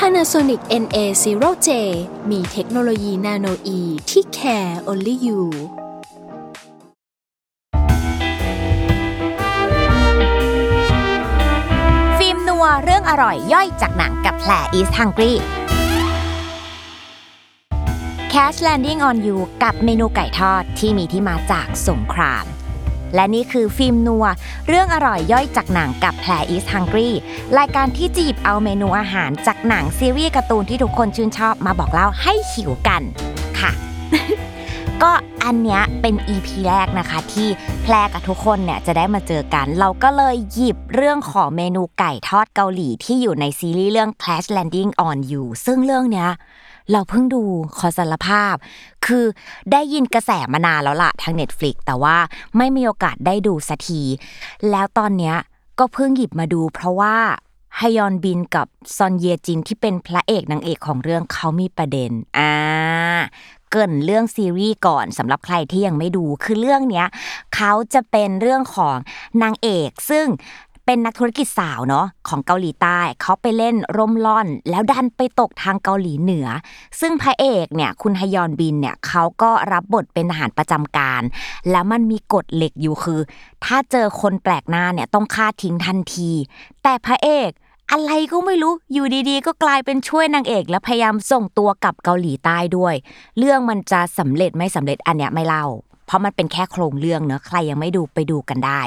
Panasonic NA0J มีเทคโนโลยีนาโนอีที่ care only you ฟิล์มนัวเรื่องอร่อยย่อยจากหนังกับแผล East Hungry Cash Landing on You กับเมนูไก่ทอดที่มีที่มาจากสงคราม และนี่คือฟิล์มนัว เรื่องอร่อยย่อยจากหนังกับแผล East Hungry รายการที่จะหยิบเอาเมนูอาหารจากหนังซีรีส์การ์ตูนที่ทุกคนชื่นชอบมาบอกเล่าให้หิวกันค่ะ ก็อันเนี้ยเป็น EP แรกนะคะ ที่แพรกับทุกคนเนี่ยจะได้มาเจอกัน เราก็เลยหยิบเรื่องของเมนูไก่ทอดเกาหลีที่อยู่ในซีรีส์เรื่อง Clash Landing on You ซึ่งเรื่องเนี้ย เราเพิ่งดูขอสารภาพ คือได้ยินกระแสมานานแล้วล่ะทาง Netflix แต่ว่าไม่มีโอกาสได้ดูสักที แล้วตอนเนี้ยก็เพิ่งหยิบมาดู เพราะว่าฮยอนบินกับซอนเยจินที่เป็นพระเอกนางเอกของเรื่องเขามีประเด็นอ่าเกินเรื่องซีรีส์ก่อนสำหรับใครที่ยังไม่ดูคือเรื่องเนี้ยเขาจะเป็นเรื่องของนางเอก ซึ่ง เป็นนักธุรกิจสาวเนาะของเกาหลีใต้เขาไปเล่นร่มล่อน แล้วดันไปตกทางเกาหลีเหนือ ซึ่งพระเอกเนี่ยคุณฮยอนบินเนี่ยเขาก็รับบทเป็นทหารประจำการ แล้วมันมีกฎเหล็กอยู่คือ ถ้าเจอคนแปลกหน้าเนี่ยต้องฆ่าทิ้งทันที แต่พระเอกอะไรก็ไม่รู้ อยู่ดีๆ ก็กลายเป็นช่วยนางเอก และพยายามส่งตัวกลับเกาหลีใต้ด้วย เรื่องมันจะสำเร็จไม่สำเร็จอันเนี้ยไม่เล่า เพราะมันเป็นแค่โครงเรื่องเนอะใครยังไม่ดูไปดูกันได้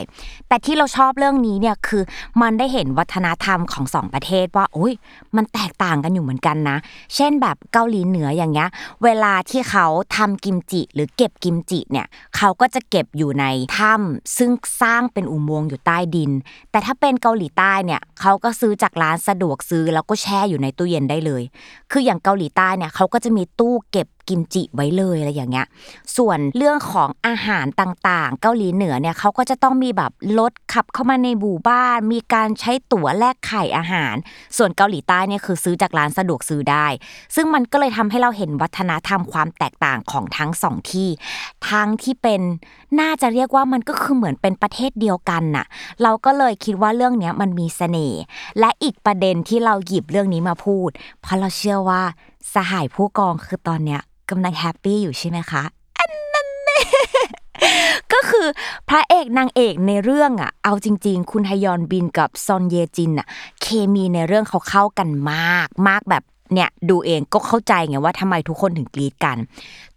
แต่ที่เราชอบเรื่องนี้เนี่ยคือมันได้เห็นวัฒนธรรมของสองประเทศว่าโอ้ยมันแตกต่างกันอยู่เหมือนกันนะ เช่นแบบเกาหลีเหนืออย่างเงี้ยเวลาที่เขาทำกิมจิหรือเก็บกิมจิเนี่ยเขาก็จะเก็บอยู่ในถ้ำซึ่งสร้างเป็นอุโมงค์อยู่ใต้ดิน แต่ถ้าเป็นเกาหลีใต้เนี่ยเขาก็ซื้อจากร้านสะดวกซื้อแล้วก็แช่อยู่ในตู้เย็นได้เลย คืออย่างเกาหลีใต้เนี่ยเขาก็จะมีตู้เก็บ กิมจิไว้เลยอะไรอย่างเงี้ย ส่วนเรื่องของอาหารต่างๆ เกาหลีเหนือเนี่ยเขาก็จะต้องมีแบบรถขับเข้ามาในหมู่บ้าน มีการใช้ตั๋วแลกไข่อาหาร ส่วนเกาหลีใต้เนี่ยคือซื้อจากร้านสะดวกซื้อได้ ซึ่งมันก็เลยทำให้เราเห็นวัฒนธรรมความแตกต่างของทั้งสองที่ ทั้งที่เป็นน่าจะเรียกว่ามันก็คือเหมือนเป็นประเทศเดียวกันน่ะ เราก็เลยคิดว่าเรื่องเนี้ยมันมีเสน่ห์ และอีกประเด็นที่เราหยิบเรื่องนี้มาพูด เพราะเราเชื่อว่าสหายผู้กองคือตอนเนี้ย กำลังแฮปปี้อยู่ใช่ไหมคะอันนั้นก็คือพระเอกนางเอกในเรื่องอะ เอาจริง ๆ คุณฮยอนบินกับซอนเยจินอะ เคมีในเรื่องเขาเข้ากันมาก มากแบบเนี่ยดูเองก็เข้าใจไงว่าทำไมทุกคนถึงกรีดกัน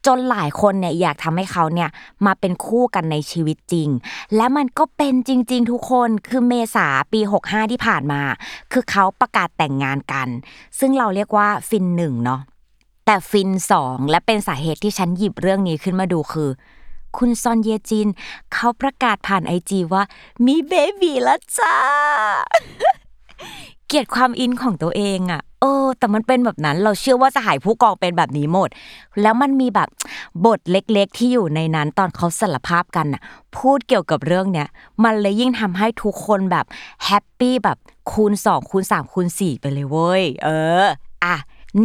จนหลายคนเนี่ยอยากทำให้เขาเนี่ยมาเป็นคู่กันในชีวิตจริง และมันก็เป็นจริง ๆ ทุกคนคือเมษาปี 65 ที่ผ่านมา คือเขาประกาศแต่งงานกัน ซึ่งเราเรียกว่าฟินหนึ่งเนาะ แต่ฟินสองและเป็นสาเหตุที่ฉันหยิบเรื่องนี้ขึ้นมาดูคือ คุณซอนเยจิน เขาประกาศผ่านไอจีว่ามีเบบีแล้วจ้า เกลียดความอินของตัวเองอะ่ะเออแต่มันเป็นแบบนั้นเราเชื่อว่าสหายผู้กองเป็นแบบนี้หมด แล้วมันมีแบบบทเล็กๆ ที่อยู่ในนั้นตอนเขาสารภาพกันน่ะพูดเกี่ยวกับเรื่องเนี้ยมันเลยยิ่งทำให้ทุกคนแบบแฮปปี้แบบคูณ2คูณ3คูณ4ไปเลยเว้ยเอออะ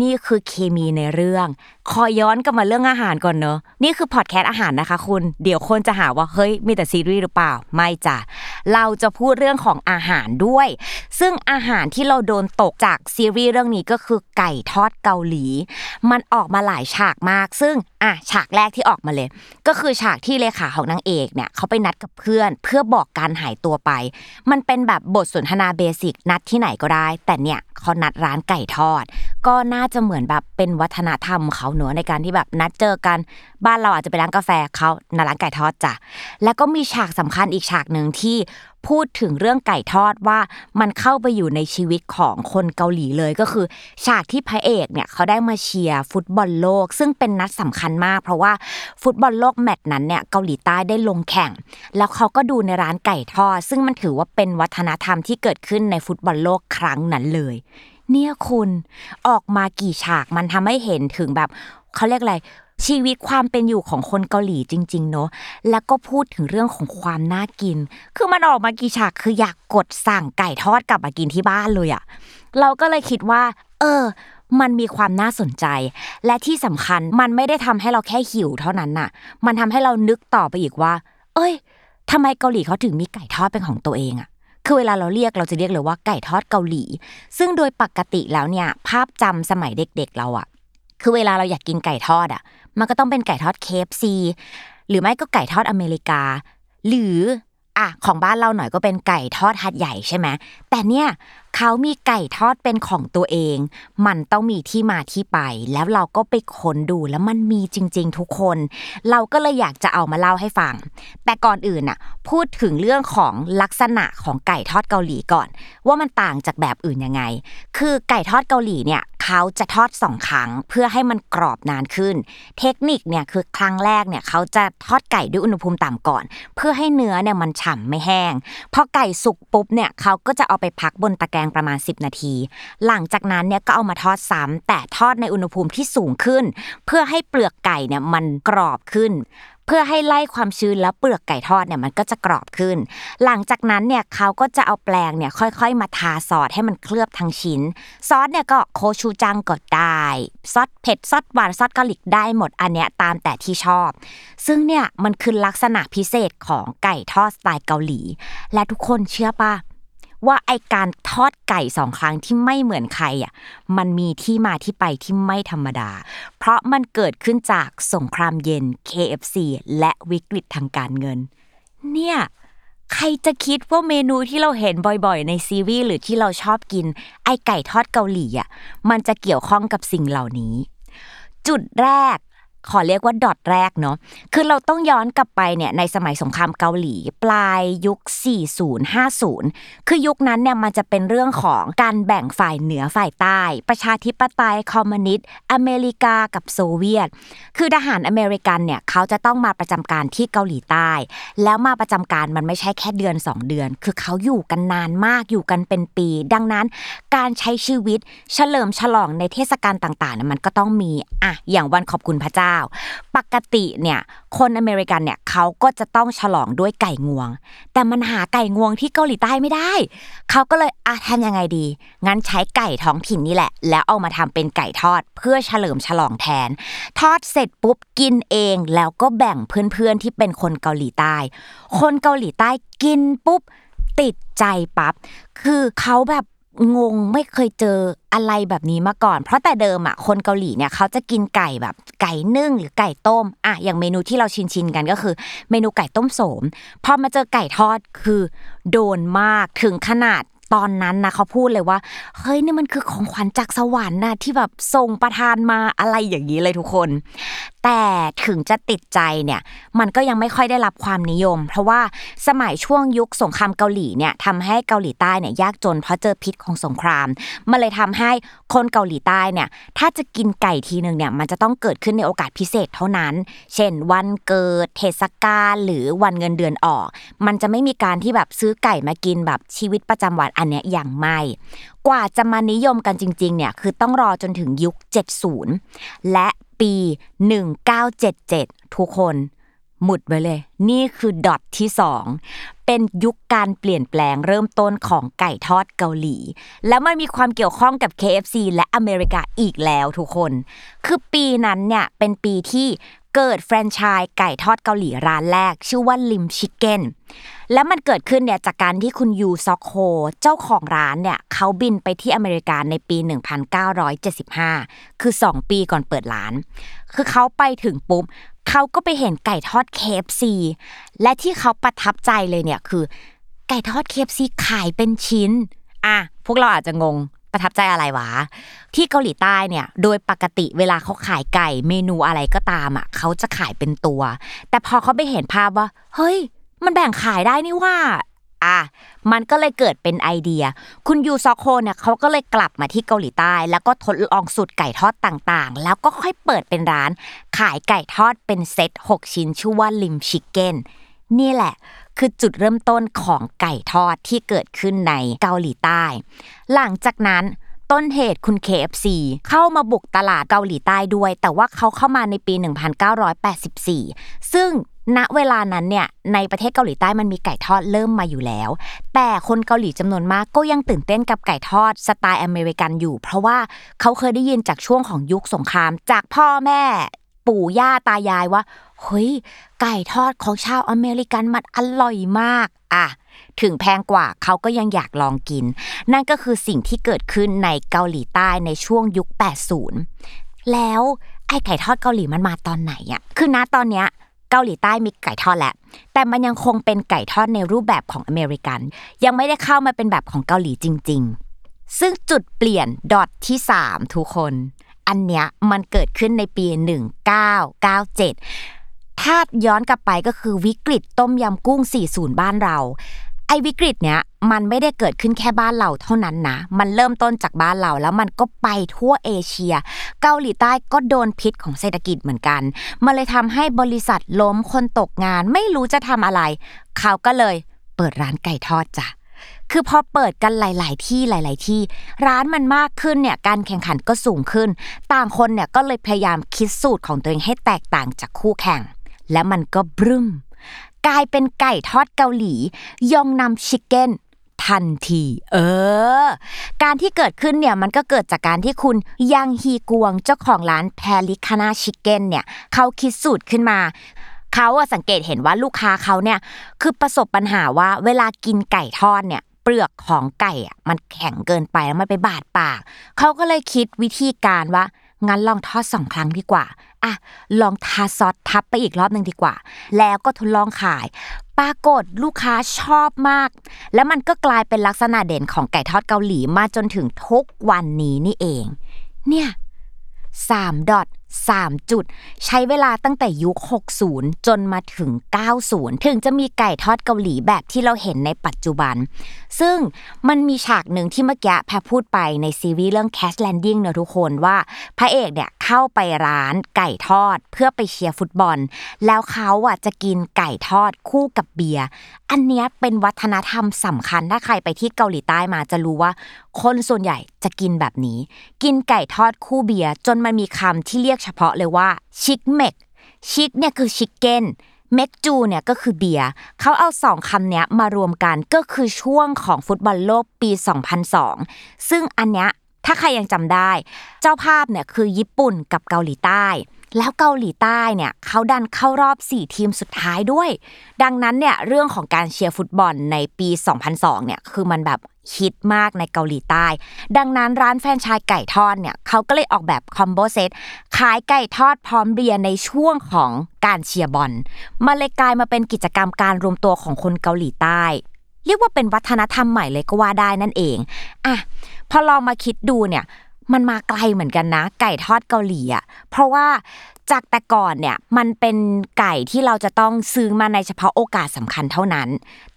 นี่คือเคมีในเรื่อง ขอย้อนกลับมาเรื่องอาหารก่อนเนอะนี่คือพอดแคสต์อาหารนะคะคุณ เดี๋ยวคนจะหาว่าเฮ้ยมีแต่ซีรีส์หรือเปล่า ไม่จ้ะ เราจะพูดเรื่องของอาหารด้วย ซึ่งอาหารที่เราโดนตกจากซีรีส์เรื่องนี้ก็คือไก่ทอดเกาหลี มันออกมาหลายฉากมาก ซึ่งอะฉากแรกที่ออกมาเลย ก็คือฉากที่เลขาของนางเอกเนี่ยเขาไปนัดกับเพื่อน เพื่อบอกการหายตัวไป มันเป็นแบบบทสนทนา basic นัดที่ไหนก็ได้ แต่เนี่ยเขานัดร้านไก่ทอด ก็น่าจะเหมือนแบบเป็นวัฒนธรรมเขาเนอะในการที่แบบนัดเจอกันบ้านเราอาจจะไปร้านกาแฟเขาในร้านไก่ทอดจ้ะแล้วก็มีฉากสำคัญอีกฉากหนึ่งที่พูดถึงเรื่องไก่ทอดว่ามันเข้าไปอยู่ในชีวิตของคนเกาหลีเลยก็คือ ฉากที่พระเอกเนี่ยเขาได้มาเชียร์ฟุตบอลโลก ซึ่งเป็นนัดสำคัญมาก เพราะว่าฟุตบอลโลกแมตช์นั้นเนี่ยเกาหลีใต้ได้ลงแข่ง แล้วเขาก็ดูในร้านไก่ทอด ซึ่งมันถือว่าเป็นวัฒนธรรมที่เกิดขึ้นในฟุตบอลโลกครั้งนั้นเลย เนี่ยคุณออกมากี่ฉากมันทำให้เห็นถึงแบบเขาเรียกอะไรชีวิตความเป็นอยู่ของคนเกาหลีจริง ๆ เนอะแล้วก็พูดถึงเรื่องของความน่ากิน คือมันออกมากี่ฉากคืออยากกดสั่งไก่ทอดกลับมากินที่บ้านเลยอะเราก็เลยคิดว่า เออ มันมีความน่าสนใจ และที่สำคัญมันไม่ได้ทำให้เราแค่หิวเท่านั้นน่ะ มันทำให้เรานึกต่อไปอีกว่า เอ้ยทำไมเกาหลีเขาถึงมีไก่ทอดเป็นของตัวเองอะ คือเวลาเราเรียกเราจะเรียกเลยว่าไก่ทอดเกาหลี ซึ่งโดยปกติแล้วเนี่ยภาพจำสมัยเด็กๆเราอะคือเวลาเราอยากกินไก่ทอดอะมันก็ต้องเป็นไก่ทอดเคฟซีหรือไม่ก็ไก่ทอดอเมริกา หรืออะของบ้านเราหน่อยก็เป็นไก่ทอดหัดใหญ่ใช่ไหมแต่เนี่ย เขามีไก่ทอดเป็นของตัวเอง มันต้องมีที่มาที่ไป แล้วเราก็ไปค้นดูแล้วมันมีจริง ๆ ทุกคน เราก็เลยอยากจะเอามาเล่าให้ฟัง แต่ก่อนอื่นน่ะพูดถึงเรื่องของลักษณะของไก่ทอดเกาหลีก่อน ว่ามันต่างจากแบบอื่นยังไง คือไก่ทอดเกาหลีเนี่ยเขาจะทอดสองครั้งเพื่อให้มันกรอบนานขึ้น เทคนิคเนี่ยคือครั้งแรกเนี่ยเขาจะทอดไก่ด้วยอุณหภูมิต่ำก่อน เพื่อให้เนื้อเนี่ยมันฉ่ำไม่แห้งพอไก่สุกปุ๊บเนี่ยเขาก็จะเอาไปพักบนตะแกรงงประมาณ 10 นาที หลังจากนั้นเนี่ยก็เอามาทอดซ้ำแต่ทอดในอุณหภูมิที่สูงขึ้น เพื่อให้เปลือกไก่เนี่ยมันกรอบขึ้นเพื่อให้ไล่ความชื้นแล้วเปลือกไก่ทอดเนี่ยมันก็จะกรอบขึ้น หลังจากนั้นเนี่ยเขาก็จะเอาแปลงเนี่ยค่อยๆ มาทาซอสให้มันเคลือบทั้งชิ้น ซอสเนี่ยก็โคชูจังก็ได้ซอสเผ็ดซอสหวานซอสกะหรี่ได้หมดอันเนี้ยตามแต่ที่ชอบ ซึ่งเนี่ยมันคือลักษณะพิเศษของไก่ทอดสไตล์เกาหลี และทุกคนเชื่อปะ ว่าไอการทอดไก่สองครั้งที่ไม่เหมือนใครอะมันมีที่มาที่ไปที่ไม่ธรรมดา เพราะมันเกิดขึ้นจากสงครามเย็น KFC และวิกฤตทางการเงิน เนี่ยใครจะคิดว่าเมนูที่เราเห็นบ่อยๆ ในซีรีส์หรือที่เราชอบกิน ไอไก่ทอดเกาหลีอะมันจะเกี่ยวข้องกับสิ่งเหล่านี้ จุดแรก ขอเรียกว่าดอทแรกเนาะคือเราต้องย้อนกลับไปเนี่ยในสมัยสงครามเกาหลี ปลายยุค 40-50 คือยุคนั้นเนี่ยมันจะเป็นเรื่องของการแบ่งฝ่ายเหนือฝ่ายใต้ ประชาธิปไตยคอมมิวนิสต์อเมริกากับโซเวียต คือทหารอเมริกันเนี่ยเขาจะต้องมาประจำการที่เกาหลีใต้ แล้วมาประจำการมันไม่ใช่แค่เดือน 2 เดือน คือเขาอยู่กันนานมากอยู่กันเป็นปี ดังนั้นการใช้ชีวิตเฉลิมฉลองในเทศกาลต่างๆเนี่ยมันก็ต้องมีอะอย่างวันขอบคุณพระเจ้าปกติเนี่ยคนอเมริกันเนี่ยเขาก็จะต้องฉลองด้วยไก่งวง แต่มันหาไก่งวงที่เกาหลีใต้ไม่ได้ เขาก็เลยอะทำยังไงดี งั้นใช้ไก่ท้องถิ่นนี่แหละ แล้วเอามาทำเป็นไก่ทอดเพื่อเฉลิมฉลองแทน ทอดเสร็จปุ๊บกินเองแล้วก็แบ่งเพื่อนๆที่เป็นคนเกาหลีใต้ คนเกาหลีใต้กินปุ๊บติดใจปั๊บคือเขาแบบ งงไม่เคยเจออะไรแบบนี้มาก่อน เพราะแต่เดิมอะคนเกาหลีเนี่ยเขาจะกินไก่แบบไก่นึ่งหรือไก่ต้มอะอย่างเมนูที่เราชินชินกันก็คือ เมนูไก่ต้มโสมพอมาเจอไก่ทอดคือ โดนมากถึงขนาด ตอนนั้นนะเขาพูดเลยว่าเฮ้ยนี่มันคือของขวัญจากสวรรค์นะที่แบบส่งประทานมาอะไรอย่างนี้เลยทุกคน แต่ถึงจะติดใจเนี่ยมันก็ยังไม่ค่อยได้รับความนิยม เพราะว่าสมัยช่วงยุคสงครามเกาหลีเนี่ยทำให้เกาหลีใต้เนี่ยยากจนเพราะเจอพิษของสงครามมันเลยทำให้คนเกาหลีใต้เนี่ยถ้าจะกินไก่ทีหนึ่งเนี่ยมันจะต้องเกิดขึ้นในโอกาสพิเศษเท่านั้น เช่น วันเกิดเทศกาลหรือวันเงินเดือนออก มันจะไม่มีการที่แบบซื้อไก่มากินแบบชีวิตประจำวันอันเนี้ยอย่างไม่ กว่าจะมานิยมกันจริงๆเนี่ยคือต้องรอจนถึงยุค 70 และปี 1977 ทุกคน หมุดไว้เลย นี่คือดอทที่ 2 เป็นยุคการเปลี่ยนแปลงเริ่มต้นของไก่ทอดเกาหลี แล้วมันมีความเกี่ยวข้องกับ KFC และอเมริกาอีกแล้วทุกคน คือปีนั้นเนี่ยเป็นปีที่ เกิดแฟรนไชส์ไก่ทอดเกาหลีร้านแรก ชื่อว่าลิมชิคเก้นแล้วมันเกิดขึ้นเนี่ยจากการที่คุณยูซอกโฮเจ้าของร้านเนี่ยเขาบินไปที่อเมริกาในปี 1975 คือ 2 ปีก่อนเปิดร้าน คือเขาไปถึงปุ๊บเขาก็ไปเห็นไก่ทอด KFC และที่เขาประทับใจเลยเนี่ยคือ ไก่ทอด KFC ขายเป็นชิ้น อะพวกเราอาจจะงง ประทับใจอะไรวะ ที่เกาหลีใต้เนี่ยโดยปกติเวลาเขาขายไก่เมนูอะไรก็ตามอะเขาจะขายเป็นตัว แต่พอเขาไปเห็นภาพว่า เฮ้ย มันแบ่งขายได้นี่ว่าอะมันก็เลยเกิดเป็นไอเดีย คุณยูซอกโฮเนี่ยเขาก็เลยกลับมาที่เกาหลีใต้ แล้วก็ทดลองสูตรไก่ทอดต่างๆ แล้วก็ค่อยเปิดเป็นร้าน ขายไก่ทอดเป็นเซต6 ชิ้นชื่อว่าลิมชิคเก้นนี่แหละ คือจุดเริ่มต้นของไก่ทอดที่เกิดขึ้นในเกาหลีใต้ หลังจากนั้นต้นเหตุคุณ KFC เข้ามาบุกตลาดเกาหลีใต้ด้วย แต่ว่าเขาเข้ามาในปี 1984 ซึ่งณเวลานั้นเนี่ยในประเทศเกาหลีใต้มันมีไก่ทอดเริ่มมาอยู่แล้ว แต่คนเกาหลีจำนวนมากก็ยังตื่นเต้นกับไก่ทอดสไตล์อเมริกันอยู่ เพราะว่าเขาเคยได้ยินจากช่วงของยุคสงคราม จากพ่อแม่ ปู่ย่าตายายว่าเฮ้ยไก่ทอดของชาวอเมริกันมันอร่อยมากอะถึงแพงกว่าเขาก็ยังอยากลองกิน นั่นก็คือสิ่งที่เกิดขึ้นในเกาหลีใต้ในช่วงยุค 80 แล้วไอ้ไก่ทอดเกาหลีมันมาตอนไหนอะคือณตอนเนี้ยเกาหลีใต้มีไก่ทอดแหละ แต่มันยังคงเป็นไก่ทอดในรูปแบบของอเมริกัน ยังไม่ได้เข้ามาเป็นแบบของเกาหลีจริง ๆ ซึ่งจุดเปลี่ยนดอทที่ 3 ทุกคน อันเนี้ยมันเกิดขึ้นในปี 1997 ถ้าย้อนกลับไปก็คือวิกฤตต้มยำกุ้ง 40 บ้านเรา ไอ้วิกฤตเนี้ยมันไม่ได้เกิดขึ้นแค่บ้านเราเท่านั้นนะ มันเริ่มต้นจากบ้านเราแล้วมันก็ไปทั่วเอเชีย เกาหลีใต้ก็โดนพิษของเศรษฐกิจเหมือนกัน มันเลยทำให้บริษัทล้มคนตกงานไม่รู้จะทำอะไร เขาก็เลยเปิดร้านไก่ทอดจ้ะ คือพอเปิดกันหลาย ๆ ที่หลาย ๆ ที่ ร้านมันมากขึ้นเนี่ยการแข่งขันก็สูงขึ้น ต่างคนเนี่ยก็เลยพยายามคิดสูตรของตัวเองให้แตกต่างจากคู่แข่ง และมันก็บรึมกลายเป็นไก่ทอดเกาหลี ยองนำชิคเก้นทันที เออ การที่เกิดขึ้นเนี่ยมันก็เกิดจากการที่คุณยังฮีกวงเจ้าของร้านแพลิคานาชิคเก้นเนี่ยเขาคิดสูตรขึ้นมาเขาสังเกตเห็นว่าลูกค้าเขาเนี่ยคือประสบปัญหาว่าเวลากินไก่ทอดเนี่ย เปลือกของไก่อะมันแข็งเกินไปแล้วมันไปบาดปาก เขาก็เลยคิดวิธีการว่างั้นลองทอดสองครั้งดีกว่า อะ ลองทาซอสทับไปอีกรอบหนึ่งดีกว่า แล้วก็ทดลองขาย ปรากฏลูกค้าชอบมาก แล้วมันก็กลายเป็นลักษณะเด่นของไก่ทอดเกาหลีมาจนถึงทุกวันนี้นี่เอง เนี่ย3ดอท 3 จุด ใช้เวลาตั้งแต่ยุค 60 จนมาถึง 90 ถึงจะมีไก่ทอดเกาหลีแบบที่เราเห็นในปัจจุบัน ซึ่งมันมีฉากหนึ่งที่เมื่อกี้แพรพูดไปในซีรีส์เรื่อง Cash Landing เนอะทุกคนว่า พระเอกเนี่ยเข้าไปร้านไก่ทอดเพื่อไปเชียร์ฟุตบอล แล้วเขาอะจะกินไก่ทอดคู่กับเบียร์ อันนี้เป็นวัฒนธรรมสำคัญถ้าใครไปที่เกาหลีใต้มาจะรู้ว่า คนส่วนใหญ่จะกินแบบนี้ กินไก่ทอดคู่เบียร์จนมันมีคำที่เรียกเฉพาะเลยว่า치맥 치 เนี่ยคือ chicken 맥주 เนี่ยก็คือเบียร์เขาเอาสองคำนี้มารวมกันก็คือช่วงของฟุตบอลโลกปี 2002 ซึ่งอันเนี้ยถ้าใครยังจำได้ เจ้าภาพเนี่ยคือญี่ปุ่นกับเกาหลีใต้ แล้วเกาหลีใต้เนี่ยเขาดันเข้ารอบ 4 ทีมสุดท้ายด้วย ดังนั้นเนี่ยเรื่องของการเชียร์ฟุตบอลในปี 2002 เนี่ยคือมันแบบฮิตมากในเกาหลีใต้ ดังนั้นร้านแฟรนไชส์ไก่ทอดเนี่ยเขาก็เลยออกแบบ combo set ขายไก่ทอดพร้อมเบียร์ในช่วงของการเชียร์บอลมันเลยกลายมาเป็นกิจกรรมการรวมตัวของคนเกาหลีใต้ เรียกว่าเป็นวัฒนธรรมใหม่เลยก็ว่าได้นั่นเองอะพอลองมาคิดดูเนี่ย มันมาไกลเหมือนกันนะ ไก่ทอดเกาหลีอะเพราะว่าจากแต่ก่อนเนี่ยมันเป็นไก่ที่เราจะต้องซื้อมาในเฉพาะโอกาสสำคัญเท่านั้น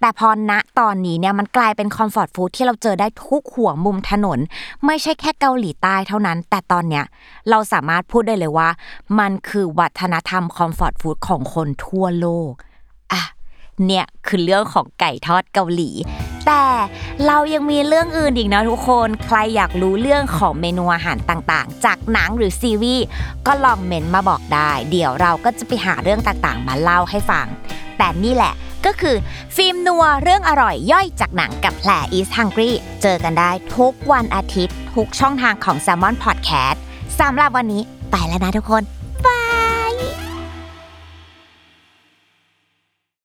แต่พอณตอนนี้เนี่ยมันกลายเป็นคอมฟอร์ตฟู้ดที่เราเจอได้ทุกหัวมุมถนน ไม่ใช่แค่เกาหลีใต้เท่านั้น แต่ตอนเนี้ยเราสามารถพูดได้เลยว่า มันคือวัฒนธรรมคอมฟอร์ตฟู้ดของคนทั่วโลกอะ เนี่ยคือเรื่องของไก่ทอดเกาหลี แต่เรายังมีเรื่องอื่นอีกนะทุกคน ใครอยากรู้เรื่องของเมนูอาหารต่างๆ จากหนังหรือซีรีส์ก็ลองเมนมาบอกได้ เดี๋ยวเราก็จะไปหาเรื่องต่างๆ มาเล่าให้ฟัง แต่นี่แหละก็คือฟิล์มนัวเรื่องอร่อยย่อยจากหนังกับแผล East Hungry เจอกันได้ทุกวันอาทิตย์ ทุกช่องทางของ s ซ l m o n Podcast สำหรับวันนี้ไปแล้วนะทุกคน